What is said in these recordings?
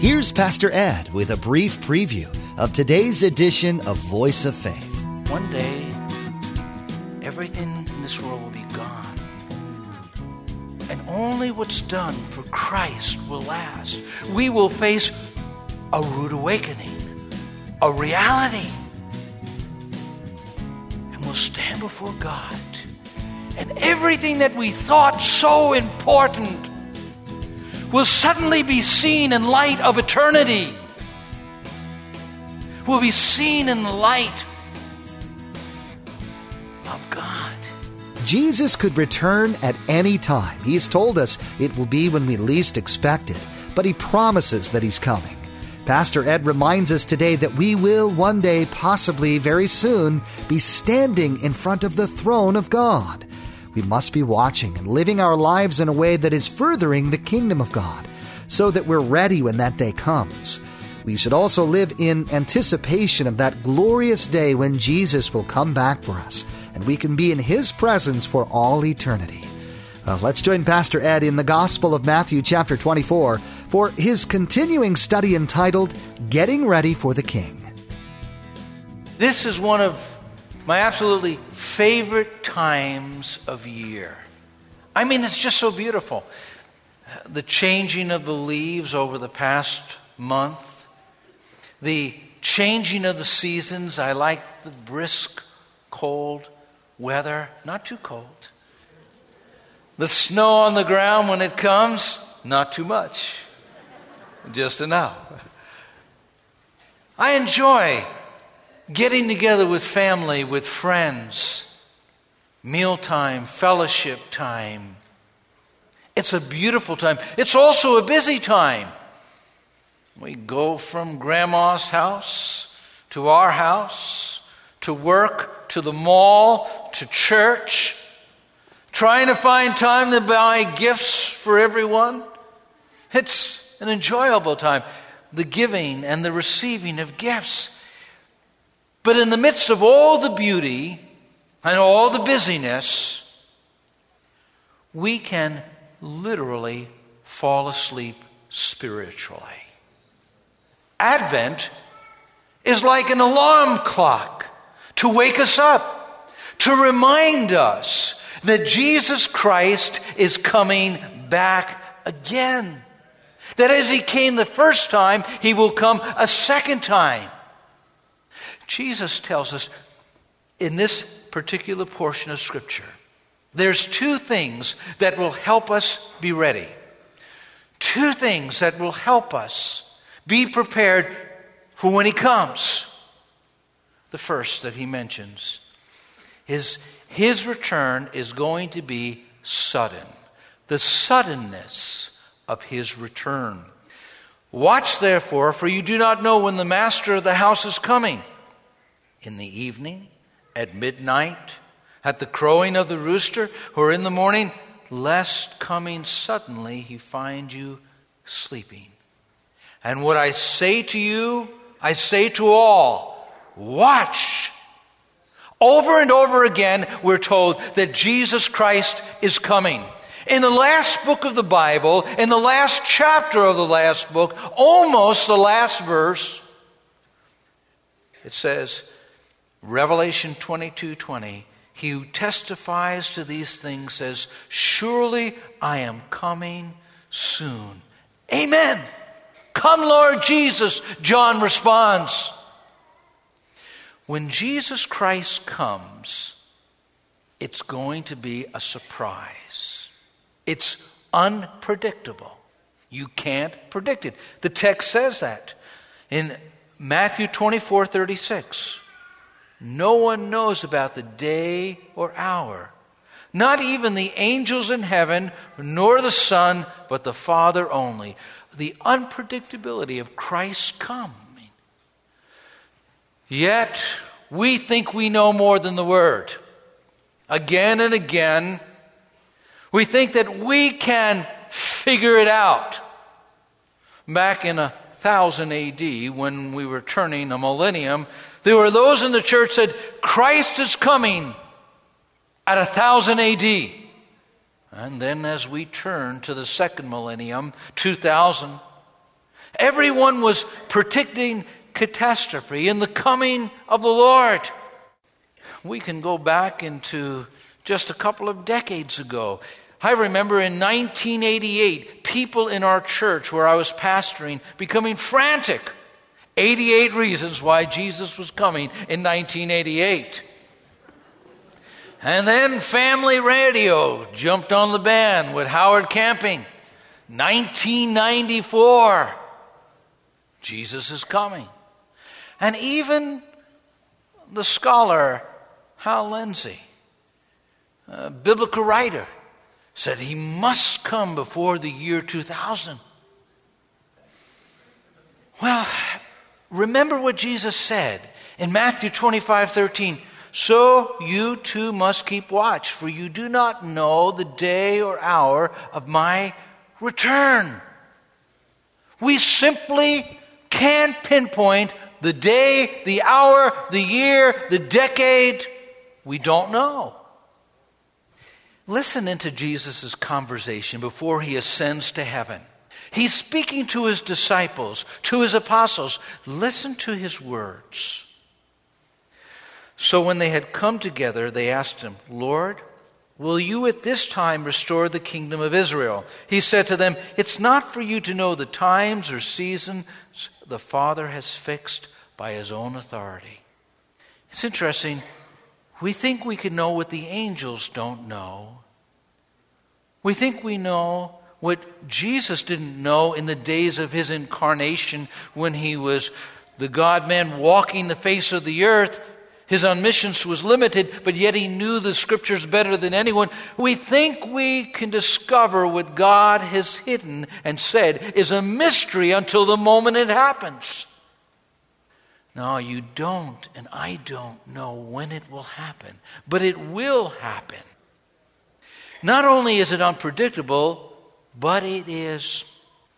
Here's Pastor Ed with a brief preview of today's edition of Voice of Faith. One day, everything in this world will be gone. And only what's done for Christ will last. We will face a rude awakening, a reality. And we'll stand before God. And everything that we thought so important will suddenly be seen in light of eternity. Will be seen in light of God. Jesus could return at any time. He's told us it will be when we least expect it, but he promises that he's coming. Pastor Ed reminds us today that we will one day, possibly very soon, be standing in front of the throne of God. We must be watching and living our lives in a way that is furthering the kingdom of God, so that we're ready when that day comes. We should also live in anticipation of that glorious day when Jesus will come back for us, and we can be in His presence for all eternity. Uh, let's join Pastor Ed in the Gospel of Matthew, chapter 24, for his continuing study entitled Getting Ready for the King. This is one of my absolutely favorite times of year. I mean, it's just so beautiful. The changing of the leaves over the past month, the changing of the seasons. I like the brisk, cold weather, not too cold. The snow on the ground when it comes, not too much, just enough. I enjoy getting together with family, with friends, mealtime, fellowship time. It's a beautiful time. It's also a busy time. We go from grandma's house to our house, to work, to the mall, to church, trying to find time to buy gifts for everyone. It's an enjoyable time. The giving and the receiving of gifts. But in the midst of all the beauty and all the busyness, we can literally fall asleep spiritually. Advent is like an alarm clock to wake us up, to remind us that Jesus Christ is coming back again. That as he came the first time, he will come a second time. Jesus tells us in this particular portion of Scripture, there's two things that will help us be ready. Two things that will help us be prepared for when He comes. The first that He mentions is His return is going to be sudden. The suddenness of His return. Watch therefore, for you do not know when the master of the house is coming in the evening, at midnight, at the crowing of the rooster, or in the morning, lest coming suddenly he find you sleeping. And what I say to you, I say to all watch. Over and over again, we're told that Jesus Christ is coming. In the last book of the Bible, in the last chapter of the last book, almost the last verse, it says, Revelation 22 20, he who testifies to these things says, Surely I am coming soon. Amen. Come, Lord Jesus, John responds. When Jesus Christ comes, it's going to be a surprise. It's unpredictable. You can't predict it. The text says that in Matthew 24 36. No one knows about the day or hour. Not even the angels in heaven, nor the Son, but the Father only. The unpredictability of Christ's coming. Yet, we think we know more than the Word. Again and again, we think that we can figure it out. Back in a 1000 AD, when we were turning a millennium, there were those in the church said, Christ is coming at 1000 AD. And then as we turn to the second millennium, 2000, Everyone was predicting catastrophe and the coming of the Lord. We can go back into just a couple of decades ago. I remember in 1988, people in our church where I was pastoring becoming frantic. 88 reasons why Jesus was coming in 1988. And then family radio jumped on the band with Harold Camping. 1994, Jesus is coming. And even the scholar Hal Lindsey, a biblical writer, said he must come before the year 2000. Well, remember what Jesus said in Matthew 25 13. So you too must keep watch, for you do not know the day or hour of my return. We simply can't pinpoint the day, the hour, the year, the decade. We don't know. Listen into Jesus' conversation before he ascends to heaven. He's speaking to his disciples, to his apostles. Listen to his words. So when they had come together, they asked him, Lord, will you at this time restore the kingdom of Israel? He said to them, It's not for you to know the times or seasons the Father has fixed by his own authority. It's interesting. We think we can know what the angels don't know. We think we know what Jesus didn't know in the days of his incarnation when he was the God man walking the face of the earth. His omniscience was limited, but yet he knew the scriptures better than anyone. We think we can discover what God has hidden and said is a mystery until the moment it happens. No, you don't, and I don't know when it will happen, but it will happen. Not only is it unpredictable, but it is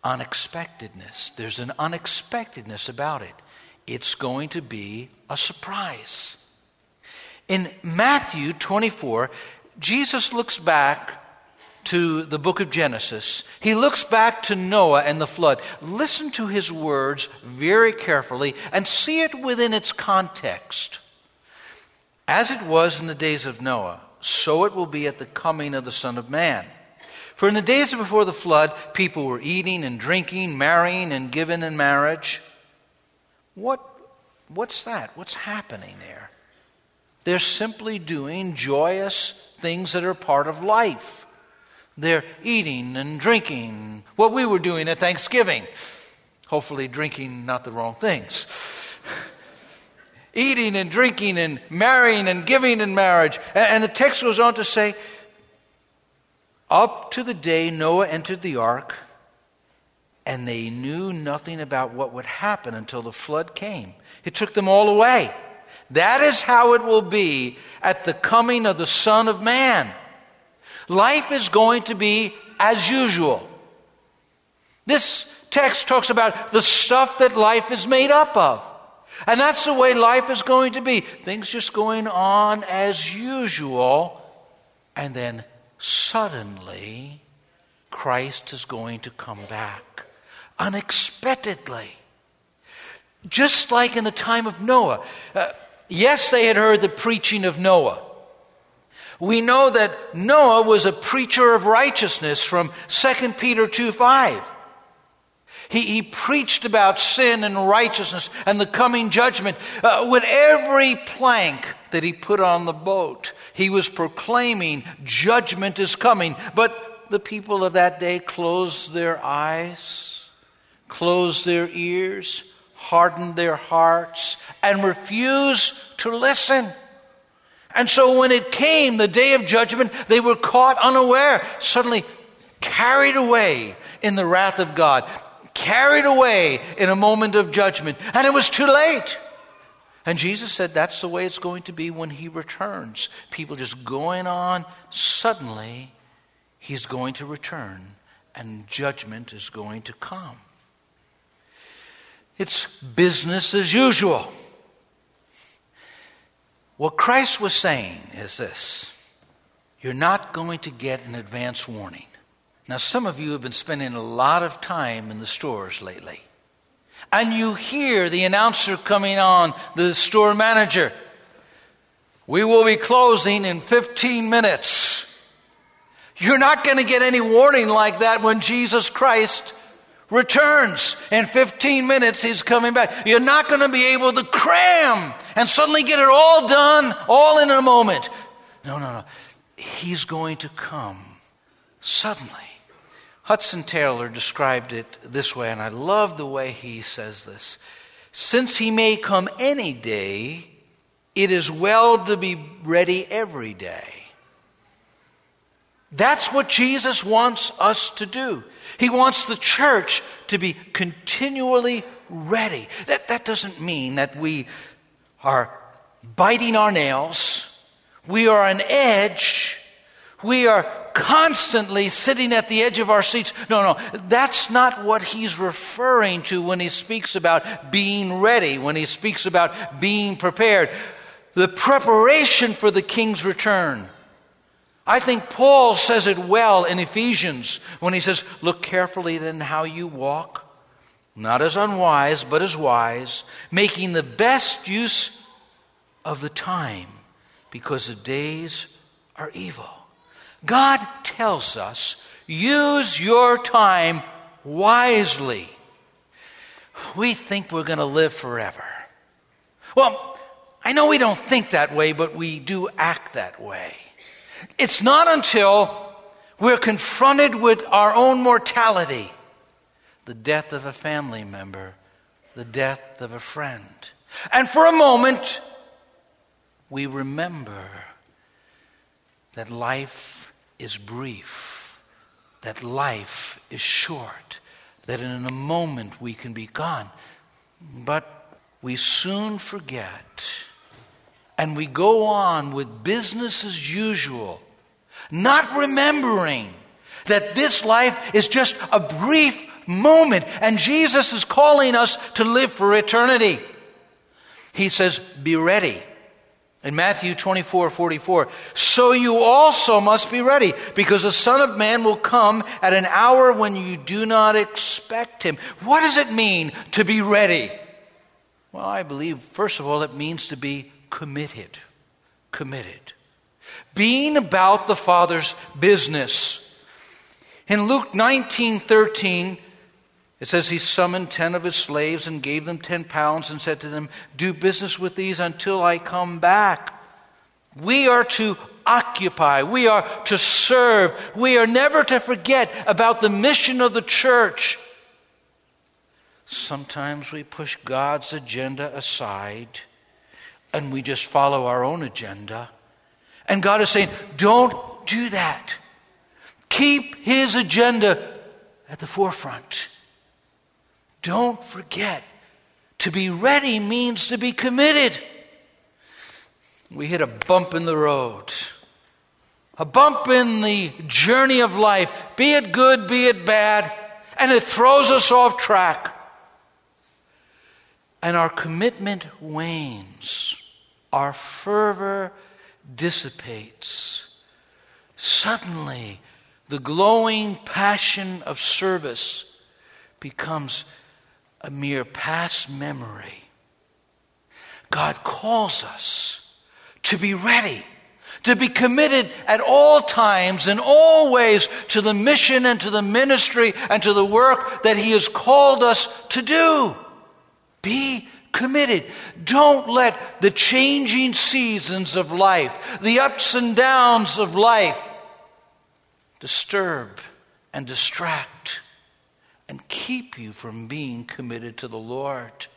unexpectedness. There's an unexpectedness about it. It's going to be a surprise. In Matthew 24, Jesus looks back to the book of Genesis. He looks back to Noah and the flood. Listen to his words very carefully and see it within its context. As it was in the days of Noah, so it will be at the coming of the Son of Man. For in the days before the flood, people were eating and drinking, marrying and giving in marriage. What, what's that? What's happening there? They're simply doing joyous things that are part of life. They're eating and drinking, what we were doing at Thanksgiving. Hopefully, drinking not the wrong things. eating and drinking and marrying and giving in marriage. And the text goes on to say, up to the day Noah entered the ark, and they knew nothing about what would happen until the flood came. It took them all away. That is how it will be at the coming of the Son of Man. Life is going to be as usual. This text talks about the stuff that life is made up of. And that's the way life is going to be. Things just going on as usual. And then suddenly, Christ is going to come back unexpectedly. Just like in the time of Noah. Uh, yes, they had heard the preaching of Noah. We know that Noah was a preacher of righteousness from 2 Peter 2 5. He, he preached about sin and righteousness and the coming judgment. Uh, with every plank that he put on the boat, he was proclaiming judgment is coming. But the people of that day closed their eyes, closed their ears, hardened their hearts, and refused to listen. And so when it came, the day of judgment, they were caught unaware, suddenly carried away in the wrath of God carried away in a moment of judgment, and it was too late. And Jesus said that's the way it's going to be when he returns. People just going on, suddenly he's going to return, and judgment is going to come. It's business as usual. What Christ was saying is this you're not going to get an advance warning. Now, some of you have been spending a lot of time in the stores lately. And you hear the announcer coming on, the store manager, we will be closing in 15 minutes. You're not going to get any warning like that when Jesus Christ returns. In 15 minutes, he's coming back. You're not going to be able to cram and suddenly get it all done, all in a moment. No, no, no. He's going to come suddenly. Hudson Taylor described it this way, and I love the way he says this. Since he may come any day, it is well to be ready every day. That's what Jesus wants us to do. He wants the church to be continually ready. That, that doesn't mean that we are biting our nails, we are on edge, we are constantly sitting at the edge of our seats. No, no, that's not what he's referring to when he speaks about being ready, when he speaks about being prepared. The preparation for the king's return. I think Paul says it well in Ephesians when he says, Look carefully then how you walk, not as unwise, but as wise, making the best use of the time, because the days are evil. God tells us, use your time wisely. We think we're going to live forever. Well, I know we don't think that way, but we do act that way. It's not until we're confronted with our own mortality, the death of a family member, the death of a friend. And for a moment, we remember that life is brief, that life is short, that in a moment we can be gone. But we soon forget and we go on with business as usual, not remembering that this life is just a brief moment and Jesus is calling us to live for eternity. He says, Be ready. In Matthew 24, 44, so you also must be ready, because the Son of Man will come at an hour when you do not expect him. What does it mean to be ready? Well, I believe, first of all, it means to be committed. Committed. Being about the Father's business. In Luke 19, 13, it says he summoned ten of his slaves and gave them ten pounds and said to them, Do business with these until I come back. We are to occupy, we are to serve, we are never to forget about the mission of the church. Sometimes we push God's agenda aside and we just follow our own agenda. And God is saying, Don't do that. Keep His agenda at the forefront. Don't forget, to be ready means to be committed. We hit a bump in the road, a bump in the journey of life, be it good, be it bad, and it throws us off track. And our commitment wanes, our fervor dissipates. Suddenly, the glowing passion of service becomes a mere past memory. God calls us to be ready, to be committed at all times and all ways to the mission and to the ministry and to the work that He has called us to do. Be committed. Don't let the changing seasons of life, the ups and downs of life, disturb and distract and keep you from being committed to the Lord.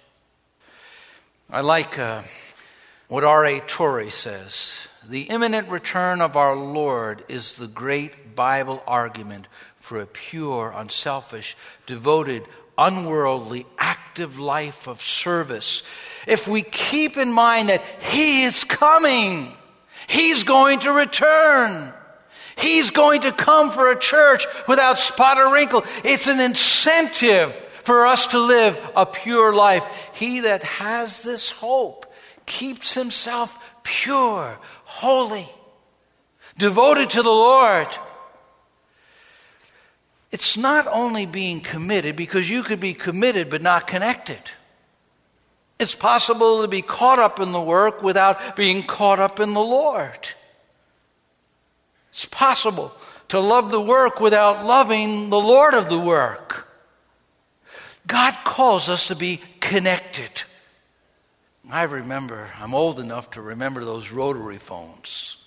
I like uh, what R.A. Torrey says. The imminent return of our Lord is the great Bible argument for a pure, unselfish, devoted, unworldly, active life of service. If we keep in mind that He is coming, He's going to return. He's going to come for a church without spot or wrinkle. It's an incentive for us to live a pure life. He that has this hope keeps himself pure, holy, devoted to the Lord. it's not only being committed, because you could be committed but not connected. It's possible to be caught up in the work without being caught up in the Lord. It's possible to love the work without loving the Lord of the work. God calls us to be connected. I remember, I'm old enough to remember those rotary phones.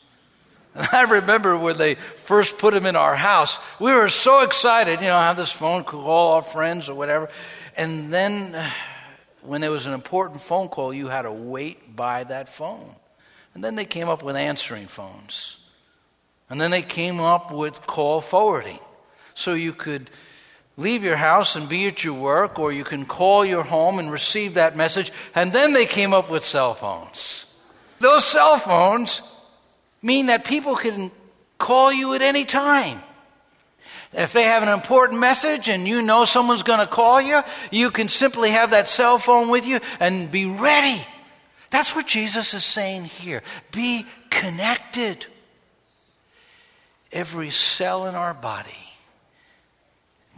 And I remember when they first put them in our house, we were so excited, you know, have this phone, call our friends or whatever. And then when there was an important phone call, you had to wait by that phone. And then they came up with answering phones. And then they came up with call forwarding. So you could leave your house and be at your work, or you can call your home and receive that message. And then they came up with cell phones. Those cell phones mean that people can call you at any time. If they have an important message and you know someone's going to call you, you can simply have that cell phone with you and be ready. That's what Jesus is saying here. Be connected. Every cell in our body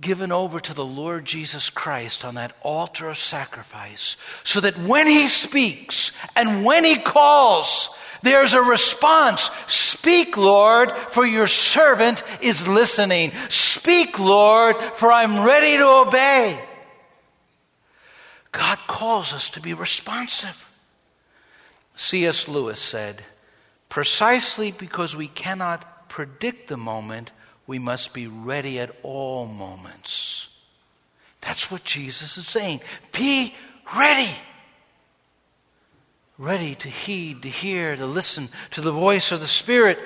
given over to the Lord Jesus Christ on that altar of sacrifice, so that when He speaks and when He calls, there's a response. Speak, Lord, for your servant is listening. Speak, Lord, for I'm ready to obey. God calls us to be responsive. C.S. Lewis said, precisely because we cannot predict the moment, we must be ready at all moments. That's what Jesus is saying. Be ready ready to heed, to hear, to listen to the voice of the Spirit.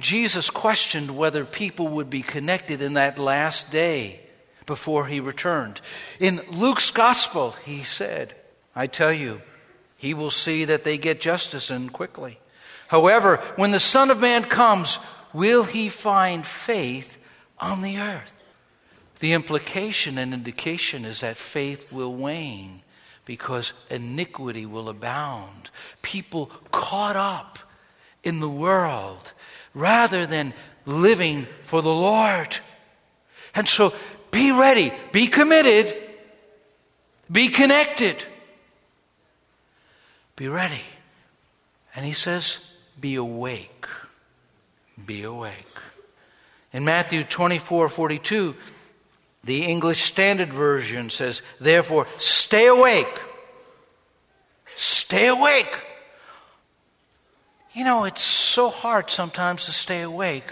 Jesus questioned whether people would be connected in that last day before he returned. In Luke's gospel, he said, I tell you, he will see that they get justice and quickly. However, when the Son of Man comes, will he find faith on the earth? The implication and indication is that faith will wane because iniquity will abound. People caught up in the world rather than living for the Lord. And so be ready, be committed, be connected, be ready. And he says, be awake. Be awake. In Matthew 24 42, the English Standard Version says, therefore, stay awake. Stay awake. You know, it's so hard sometimes to stay awake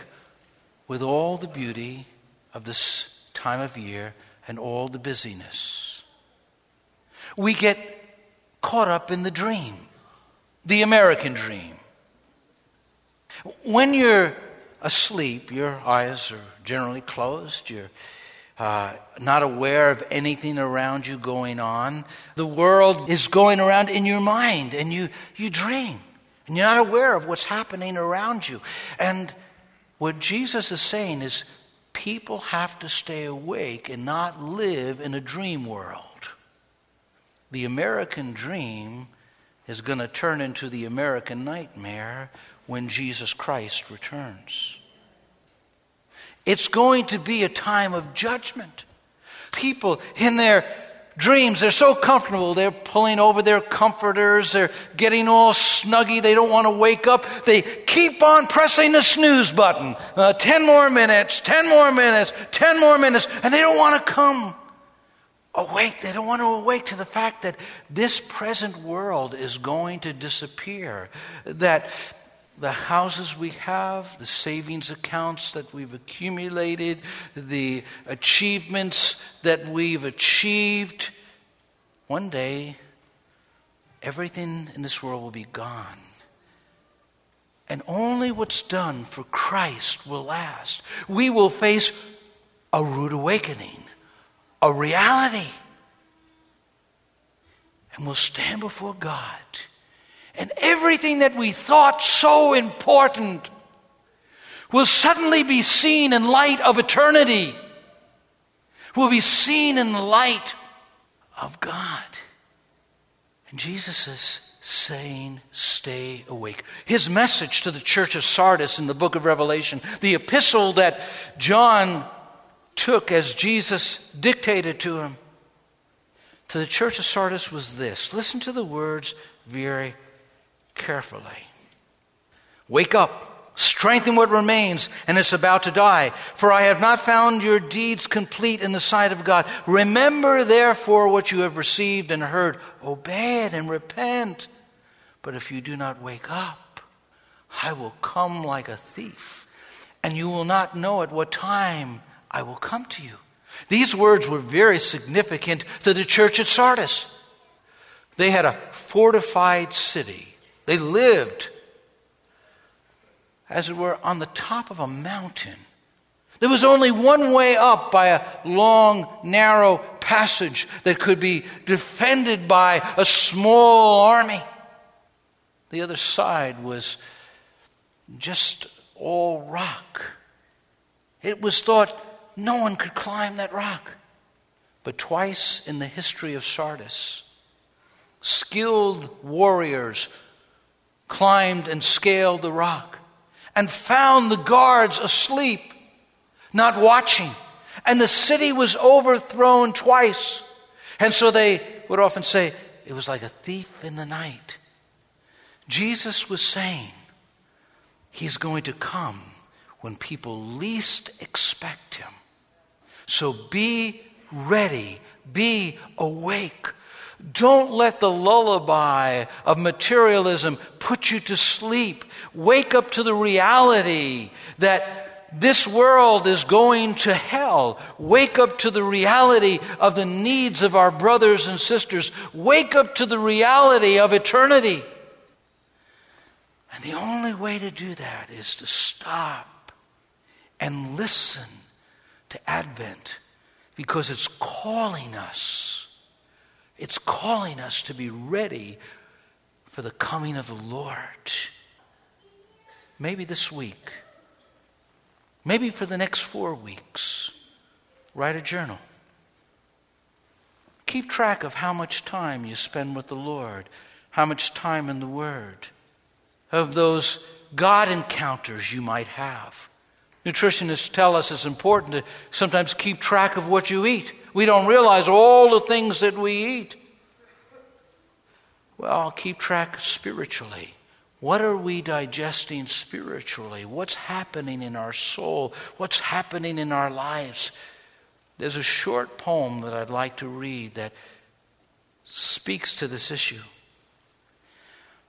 with all the beauty of this time of year and all the busyness. We get caught up in the dream, the American dream. When you're asleep, your eyes are generally closed, you're uh, not aware of anything around you going on. The world is going around in your mind, and you, you dream, and you're not aware of what's happening around you. And what Jesus is saying is people have to stay awake and not live in a dream world. The American dream is going to turn into the American nightmare when Jesus Christ returns. It's going to be a time of judgment. People in their dreams, they're so comfortable. They're pulling over their comforters. They're getting all snuggy. They don't want to wake up. They keep on pressing the snooze button. Uh, 10 more minutes, 10 more minutes, 10 more minutes. And they don't want to come awake. They don't want to awake to the fact that this present world is going to disappear. That the houses we have, the savings accounts that we've accumulated, the achievements that we've achieved. One day, everything in this world will be gone. And only what's done for Christ will last. We will face a rude awakening, a reality. And we'll stand before God and everything that we thought so important will suddenly be seen in light of eternity, will be seen in the light of God. And Jesus is saying, Stay awake. His message to the church of Sardis in the book of Revelation, the epistle that John took as Jesus dictated to him to the church of Sardis was this. Listen to the words very carefully. Wake up, strengthen what remains, and it's about to die. For I have not found your deeds complete in the sight of God. Remember, therefore, what you have received and heard. Obey it and repent. But if you do not wake up, I will come like a thief, and you will not know at what time I will come to you. These words were very significant to the church at Sardis. They had a fortified city. They lived, as it were, on the top of a mountain. There was only one way up by a long, narrow passage that could be defended by a small army. The other side was just all rock. It was thought no one could climb that rock. But twice in the history of Sardis, skilled warriors climbed and scaled the rock and found the guards asleep, not watching. And the city was overthrown twice. And so they would often say, it was like a thief in the night. Jesus was saying, He's going to come when people least expect Him. So be ready, be awake. Don't let the lullaby of materialism put you to sleep. Wake up to the reality that this world is going to hell. Wake up to the reality of the needs of our brothers and sisters. Wake up to the reality of eternity. And the only way to do that is to stop and listen to Advent because it's calling us. It's calling us to be ready for the coming of the Lord. Maybe this week, maybe for the next four weeks, write a journal. Keep track of how much time you spend with the Lord, how much time in the Word, of those God encounters you might have. Nutritionists tell us it's important to sometimes keep track of what you eat. We don't realize all the things that we eat. Well, keep track spiritually. What are we digesting spiritually? What's happening in our soul? What's happening in our lives? There's a short poem that I'd like to read that speaks to this issue.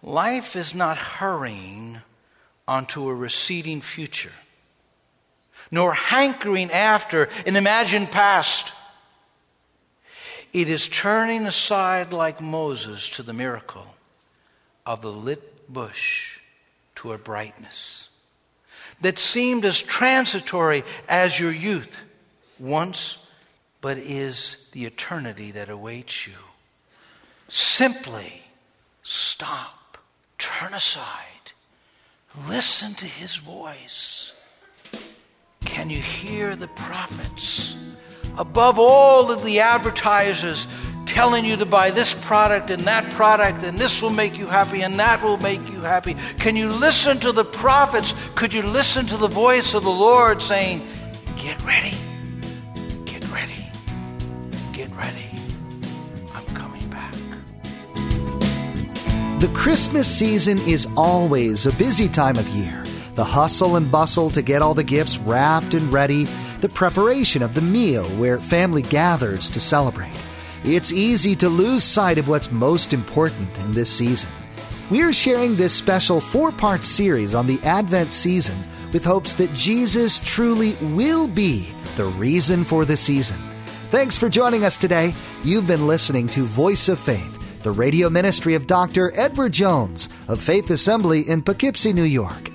Life is not hurrying onto a receding future nor hankering after an imagined past. It is turning aside like Moses to the miracle of the lit bush to a brightness that seemed as transitory as your youth once, but is the eternity that awaits you. Simply stop, turn aside, listen to his voice can you hear the prophets? Above all of the advertisers telling you to buy this product and that product, and this will make you happy and that will make you happy. Can you listen to the prophets? Could you listen to the voice of the Lord saying, Get ready, get ready, get ready. I'm coming back. The Christmas season is always a busy time of year the hustle and bustle to get all the gifts wrapped and ready, the preparation of the meal where family gathers to celebrate. It's easy to lose sight of what's most important in this season. We're sharing this special four part series on the Advent season with hopes that Jesus truly will be the reason for the season. Thanks for joining us today. You've been listening to Voice of Faith, the radio ministry of Dr. Edward Jones of Faith Assembly in Poughkeepsie, New York.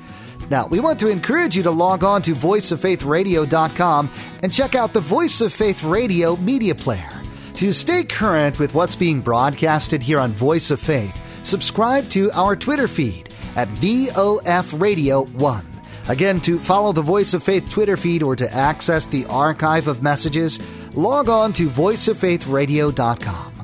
Now, we want to encourage you to log on to voiceoffaithradio.com and check out the Voice of Faith Radio media player. To stay current with what's being broadcasted here on Voice of Faith, subscribe to our Twitter feed at VOF Radio 1. Again, to follow the Voice of Faith Twitter feed or to access the archive of messages, log on to voiceoffaithradio.com.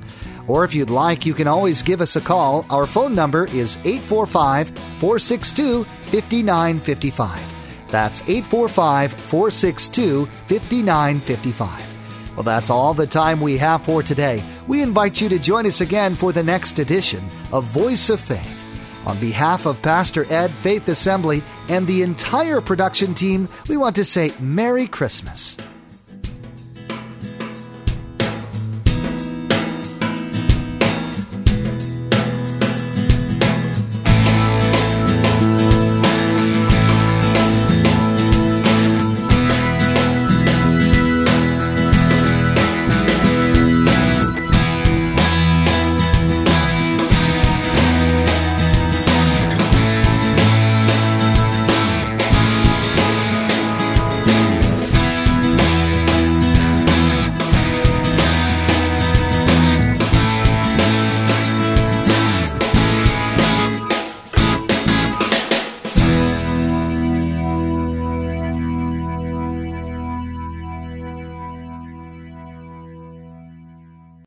Or if you'd like, you can always give us a call. Our phone number is 845 462 5955. That's 845 462 5955. Well, that's all the time we have for today. We invite you to join us again for the next edition of Voice of Faith. On behalf of Pastor Ed, Faith Assembly, and the entire production team, we want to say Merry Christmas.